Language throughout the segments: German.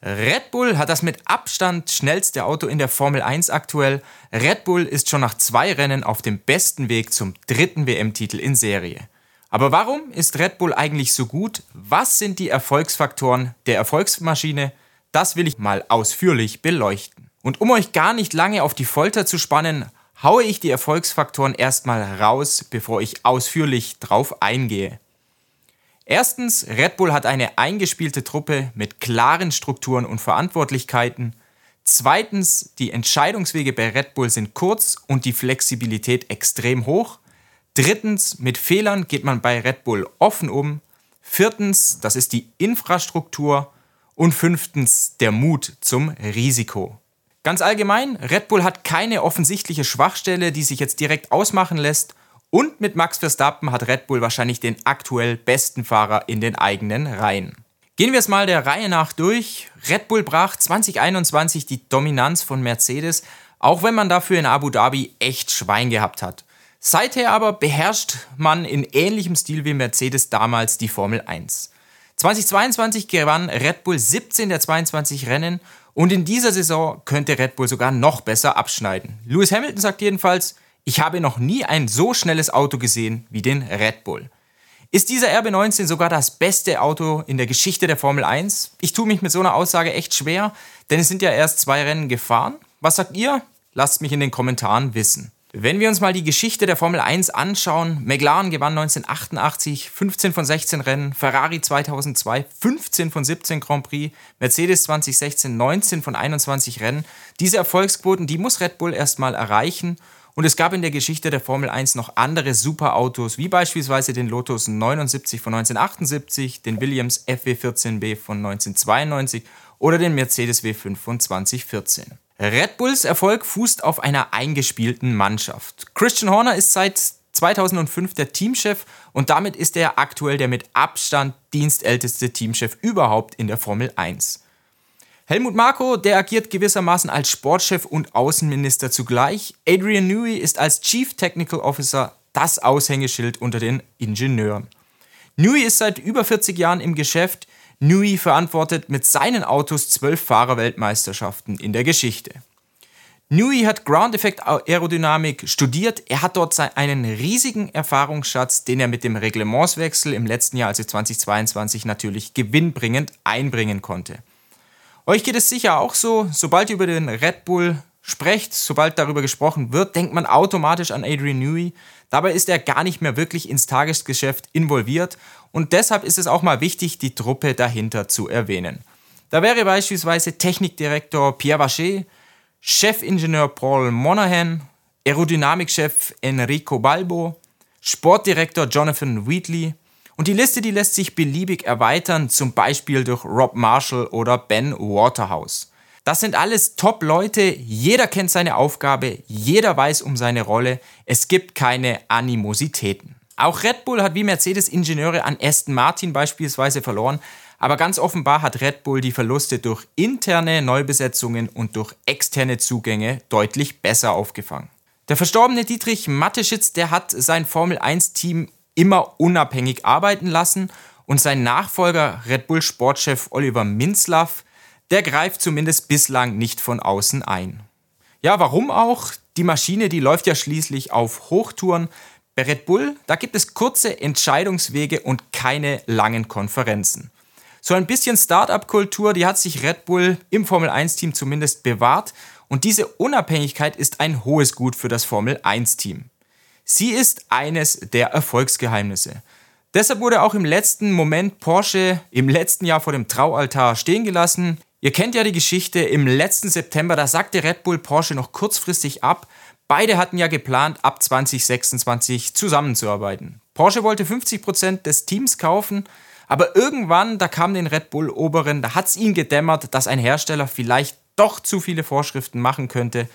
Red Bull hat das mit Abstand schnellste Auto in der Formel 1 aktuell. Red Bull ist schon nach zwei Rennen auf dem besten Weg zum dritten WM-Titel in Serie. Aber warum ist Red Bull eigentlich so gut? Was sind die Erfolgsfaktoren der Erfolgsmaschine? Das will ich mal ausführlich beleuchten. Und um euch gar nicht lange auf die Folter zu spannen, haue ich die Erfolgsfaktoren erstmal raus, bevor ich ausführlich drauf eingehe. Erstens, Red Bull hat eine eingespielte Truppe mit klaren Strukturen und Verantwortlichkeiten. Zweitens, die Entscheidungswege bei Red Bull sind kurz und die Flexibilität extrem hoch. Drittens, mit Fehlern geht man bei Red Bull offen um. Viertens, das ist die Infrastruktur. Und fünftens, der Mut zum Risiko. Ganz allgemein, Red Bull hat keine offensichtliche Schwachstelle, die sich jetzt direkt ausmachen lässt und mit Max Verstappen hat Red Bull wahrscheinlich den aktuell besten Fahrer in den eigenen Reihen. Gehen wir es mal der Reihe nach durch. Red Bull brach 2021 die Dominanz von Mercedes, auch wenn man dafür in Abu Dhabi echt Schwein gehabt hat. Seither aber beherrscht man in ähnlichem Stil wie Mercedes damals die Formel 1. 2022 gewann Red Bull 17 der 22 Rennen und in dieser Saison könnte Red Bull sogar noch besser abschneiden. Lewis Hamilton sagt jedenfalls, ich habe noch nie ein so schnelles Auto gesehen wie den Red Bull. Ist dieser RB19 sogar das beste Auto in der Geschichte der Formel 1? Ich tue mich mit so einer Aussage echt schwer, denn es sind ja erst zwei Rennen gefahren. Was sagt ihr? Lasst mich in den Kommentaren wissen. Wenn wir uns mal die Geschichte der Formel 1 anschauen, McLaren gewann 1988 15 von 16 Rennen, Ferrari 2002 15 von 17 Grand Prix, Mercedes 2016 19 von 21 Rennen. Diese Erfolgsquoten, die muss Red Bull erstmal erreichen und es gab in der Geschichte der Formel 1 noch andere Superautos, wie beispielsweise den Lotus 79 von 1978, den Williams FW14B von 1992 oder den Mercedes W5 von 2014. Red Bulls Erfolg fußt auf einer eingespielten Mannschaft. Christian Horner ist seit 2005 der Teamchef und damit ist er aktuell der mit Abstand dienstälteste Teamchef überhaupt in der Formel 1. Helmut Marko, der agiert gewissermaßen als Sportchef und Außenminister zugleich. Adrian Newey ist als Chief Technical Officer das Aushängeschild unter den Ingenieuren. Newey ist seit über 40 Jahren im Geschäft. Newey verantwortet mit seinen Autos zwölf Fahrerweltmeisterschaften in der Geschichte. Newey hat Ground Effect Aerodynamik studiert. Er hat dort einen riesigen Erfahrungsschatz, den er mit dem Reglementswechsel im letzten Jahr, also 2022, natürlich gewinnbringend einbringen konnte. Euch geht es sicher auch so, sobald ihr über den Red Bull sprecht, sobald darüber gesprochen wird, denkt man automatisch an Adrian Newey. Dabei ist er gar nicht mehr wirklich ins Tagesgeschäft involviert und deshalb ist es auch mal wichtig, die Truppe dahinter zu erwähnen. Da wäre beispielsweise Technikdirektor Pierre Vacher, Chefingenieur Paul Monahan, Aerodynamikchef Enrico Balbo, Sportdirektor Jonathan Wheatley, und die Liste, die lässt sich beliebig erweitern, zum Beispiel durch Rob Marshall oder Ben Waterhouse. Das sind alles Top-Leute, jeder kennt seine Aufgabe, jeder weiß um seine Rolle, es gibt keine Animositäten. Auch Red Bull hat wie Mercedes Ingenieure an Aston Martin beispielsweise verloren, aber ganz offenbar hat Red Bull die Verluste durch interne Neubesetzungen und durch externe Zugänge deutlich besser aufgefangen. Der verstorbene Dietrich Mateschitz, der hat sein Formel 1-Team immer unabhängig arbeiten lassen und sein Nachfolger Red Bull Sportchef Oliver Minzlaff, der greift zumindest bislang nicht von außen ein. Ja, warum auch? Die Maschine, die läuft ja schließlich auf Hochtouren. Bei Red Bull, da gibt es kurze Entscheidungswege und keine langen Konferenzen. So ein bisschen Startup-Kultur, die hat sich Red Bull im Formel 1-Team zumindest bewahrt und diese Unabhängigkeit ist ein hohes Gut für das Formel 1-Team. Sie ist eines der Erfolgsgeheimnisse. Deshalb wurde auch im letzten Moment Porsche im letzten Jahr vor dem Traualtar stehen gelassen. Ihr kennt ja die Geschichte, im letzten September, da sagte Red Bull Porsche noch kurzfristig ab. Beide hatten ja geplant, ab 2026 zusammenzuarbeiten. Porsche wollte 50% des Teams kaufen, aber irgendwann, da kam den Red Bull Oberen, da hat es ihnen gedämmert, dass ein Hersteller vielleicht doch zu viele Vorschriften machen könnte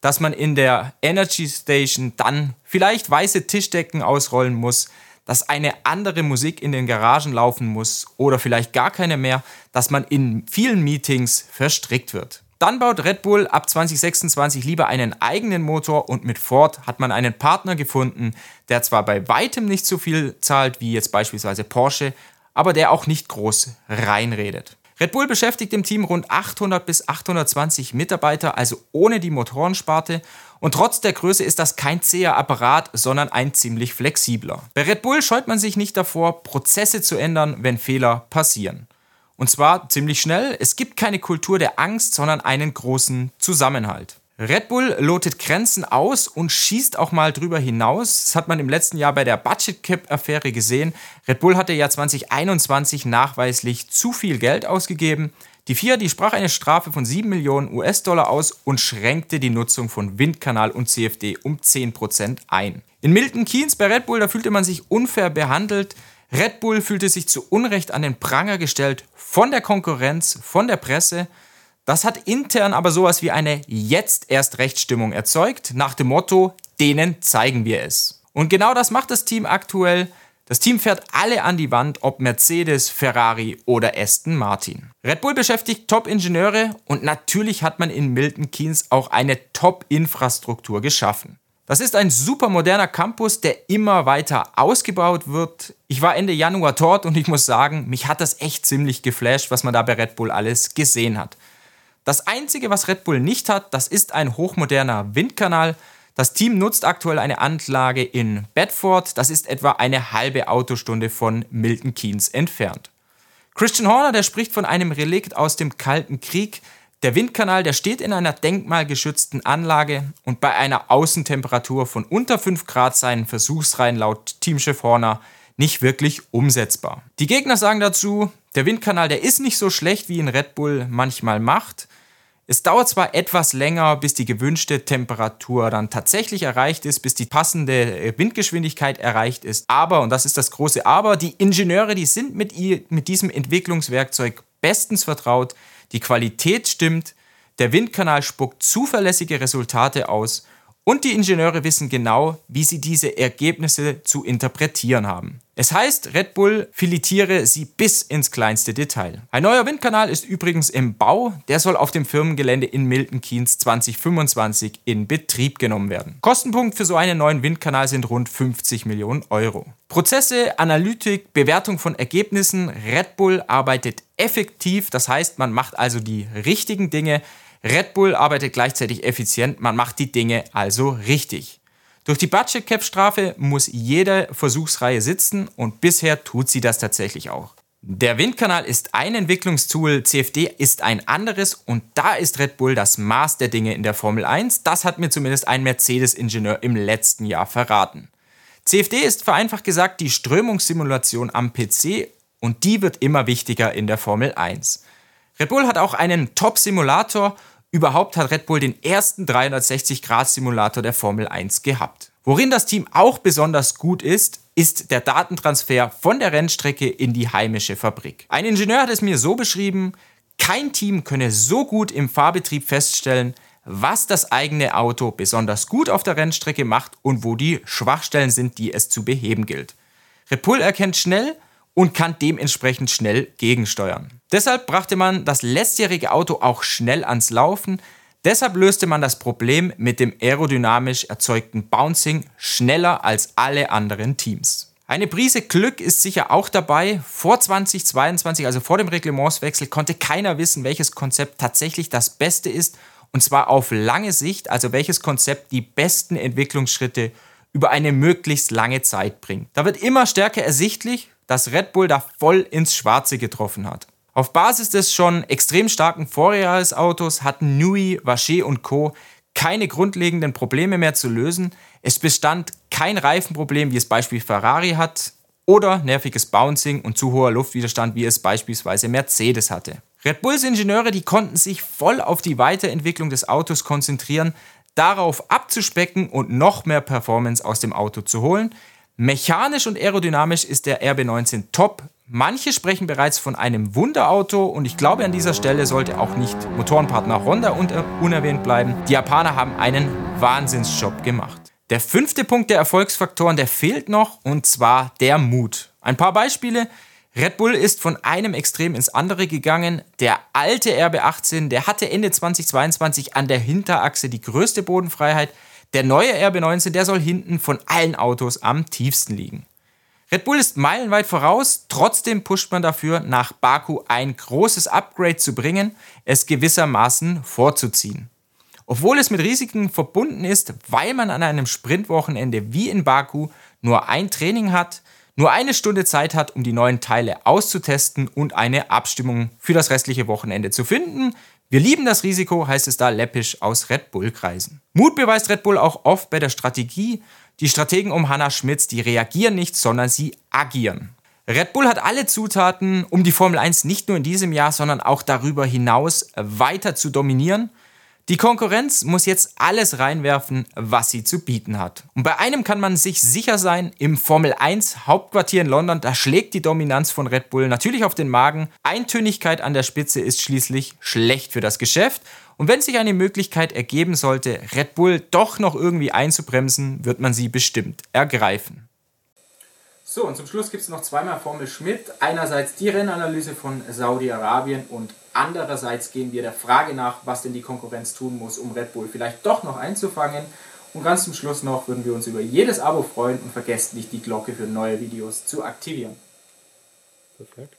dass man in der Energy Station dann vielleicht weiße Tischdecken ausrollen muss, dass eine andere Musik in den Garagen laufen muss oder vielleicht gar keine mehr, dass man in vielen Meetings verstrickt wird. Dann baut Red Bull ab 2026 lieber einen eigenen Motor und mit Ford hat man einen Partner gefunden, der zwar bei weitem nicht so viel zahlt wie jetzt beispielsweise Porsche, aber der auch nicht groß reinredet. Red Bull beschäftigt im Team rund 800 bis 820 Mitarbeiter, also ohne die Motorensparte. Und trotz der Größe ist das kein zäher Apparat, sondern ein ziemlich flexibler. Bei Red Bull scheut man sich nicht davor, Prozesse zu ändern, wenn Fehler passieren. Und zwar ziemlich schnell. Es gibt keine Kultur der Angst, sondern einen großen Zusammenhalt. Red Bull lotet Grenzen aus und schießt auch mal drüber hinaus. Das hat man im letzten Jahr bei der Budget Cap Affäre gesehen. Red Bull hatte ja 2021 nachweislich zu viel Geld ausgegeben. Die FIA, die sprach eine Strafe von 7 Millionen US-Dollar aus und schränkte die Nutzung von Windkanal und CFD um 10% ein. In Milton Keynes bei Red Bull, da fühlte man sich unfair behandelt. Red Bull fühlte sich zu Unrecht an den Pranger gestellt von der Konkurrenz, von der Presse. Das hat intern aber sowas wie eine jetzt erst Rechtsstimmung erzeugt, nach dem Motto, denen zeigen wir es. Und genau das macht das Team aktuell. Das Team fährt alle an die Wand, ob Mercedes, Ferrari oder Aston Martin. Red Bull beschäftigt Top-Ingenieure und natürlich hat man in Milton Keynes auch eine Top-Infrastruktur geschaffen. Das ist ein super moderner Campus, der immer weiter ausgebaut wird. Ich war Ende Januar dort und ich muss sagen, mich hat das echt ziemlich geflasht, was man da bei Red Bull alles gesehen hat. Das Einzige, was Red Bull nicht hat, das ist ein hochmoderner Windkanal. Das Team nutzt aktuell eine Anlage in Bedford. Das ist etwa eine halbe Autostunde von Milton Keynes entfernt. Christian Horner, der spricht von einem Relikt aus dem Kalten Krieg. Der Windkanal, der steht in einer denkmalgeschützten Anlage und bei einer Außentemperatur von unter 5 Grad seien Versuchsreihen laut Teamchef Horner nicht wirklich umsetzbar. Die Gegner sagen dazu, der Windkanal, der ist nicht so schlecht, wie ihn Red Bull manchmal macht. Es dauert zwar etwas länger, bis die gewünschte Temperatur dann tatsächlich erreicht ist, bis die passende Windgeschwindigkeit erreicht ist, aber, und das ist das große Aber, die Ingenieure, die sind mit, ihr, mit diesem Entwicklungswerkzeug bestens vertraut, die Qualität stimmt, der Windkanal spuckt zuverlässige Resultate aus und die Ingenieure wissen genau, wie sie diese Ergebnisse zu interpretieren haben. Es heißt, Red Bull filetiere sie bis ins kleinste Detail. Ein neuer Windkanal ist übrigens im Bau. Der soll auf dem Firmengelände in Milton Keynes 2025 in Betrieb genommen werden. Kostenpunkt für so einen neuen Windkanal sind rund 50 Millionen Euro. Prozesse, Analytik, Bewertung von Ergebnissen. Red Bull arbeitet effektiv, das heißt, man macht also die richtigen Dinge. Red Bull arbeitet gleichzeitig effizient, man macht die Dinge also richtig. Durch die Budget Cap Strafe muss jede Versuchsreihe sitzen und bisher tut sie das tatsächlich auch. Der Windkanal ist ein Entwicklungstool, CFD ist ein anderes und da ist Red Bull das Maß der Dinge in der Formel 1. Das hat mir zumindest ein Mercedes-Ingenieur im letzten Jahr verraten. CFD ist vereinfacht gesagt die Strömungssimulation am PC und die wird immer wichtiger in der Formel 1. Red Bull hat auch einen Top-Simulator Überhaupt hat Red Bull den ersten 360-Grad-Simulator der Formel 1 gehabt. Worin das Team auch besonders gut ist, ist der Datentransfer von der Rennstrecke in die heimische Fabrik. Ein Ingenieur hat es mir so beschrieben, kein Team könne so gut im Fahrbetrieb feststellen, was das eigene Auto besonders gut auf der Rennstrecke macht und wo die Schwachstellen sind, die es zu beheben gilt. Red Bull erkennt schnell, und kann dementsprechend schnell gegensteuern. Deshalb brachte man das letztjährige Auto auch schnell ans Laufen. Deshalb löste man das Problem mit dem aerodynamisch erzeugten Bouncing schneller als alle anderen Teams. Eine Prise Glück ist sicher auch dabei. Vor 2022, also vor dem Reglementswechsel, konnte keiner wissen, welches Konzept tatsächlich das Beste ist. Und zwar auf lange Sicht, also welches Konzept die besten Entwicklungsschritte über eine möglichst lange Zeit bringt. Da wird immer stärker ersichtlich, dass Red Bull da voll ins Schwarze getroffen hat. Auf Basis des schon extrem starken Vorjahresautos hatten Nui, Vacher und Co. keine grundlegenden Probleme mehr zu lösen. Es bestand kein Reifenproblem, wie es beispielsweise Ferrari hat, oder nerviges Bouncing und zu hoher Luftwiderstand, wie es beispielsweise Mercedes hatte. Red Bulls Ingenieure, die konnten sich voll auf die Weiterentwicklung des Autos konzentrieren, darauf abzuspecken und noch mehr Performance aus dem Auto zu holen, Mechanisch und aerodynamisch ist der RB19 top. Manche sprechen bereits von einem Wunderauto und ich glaube an dieser Stelle sollte auch nicht Motorenpartner Honda unerwähnt bleiben. Die Japaner haben einen Wahnsinnsjob gemacht. Der fünfte Punkt der Erfolgsfaktoren, der fehlt noch und zwar der Mut. Ein paar Beispiele. Red Bull ist von einem Extrem ins andere gegangen. Der alte RB18, der hatte Ende 2022 an der Hinterachse die größte Bodenfreiheit. Der neue RB19, der soll hinten von allen Autos am tiefsten liegen. Red Bull ist meilenweit voraus, trotzdem pusht man dafür, nach Baku ein großes Upgrade zu bringen, es gewissermaßen vorzuziehen. Obwohl es mit Risiken verbunden ist, weil man an einem Sprintwochenende wie in Baku nur ein Training hat, nur eine Stunde Zeit hat, um die neuen Teile auszutesten und eine Abstimmung für das restliche Wochenende zu finden. Wir lieben das Risiko, heißt es da läppisch aus Red Bull-Kreisen. Mut beweist Red Bull auch oft bei der Strategie, die Strategen um Hannah Schmitz, die reagieren nicht, sondern sie agieren. Red Bull hat alle Zutaten, um die Formel 1 nicht nur in diesem Jahr, sondern auch darüber hinaus weiter zu dominieren. Die Konkurrenz muss jetzt alles reinwerfen, was sie zu bieten hat. Und bei einem kann man sich sicher sein, im Formel 1 Hauptquartier in London, da schlägt die Dominanz von Red Bull natürlich auf den Magen. Eintönigkeit an der Spitze ist schließlich schlecht für das Geschäft und wenn sich eine Möglichkeit ergeben sollte, Red Bull doch noch irgendwie einzubremsen, wird man sie bestimmt ergreifen. So, und zum Schluss gibt es noch zweimal Formel Schmidt. Einerseits die Rennanalyse von Saudi-Arabien und andererseits gehen wir der Frage nach, was denn die Konkurrenz tun muss, um Red Bull vielleicht doch noch einzufangen. Und ganz zum Schluss noch würden wir uns über jedes Abo freuen und vergesst nicht, die Glocke für neue Videos zu aktivieren. Perfekt.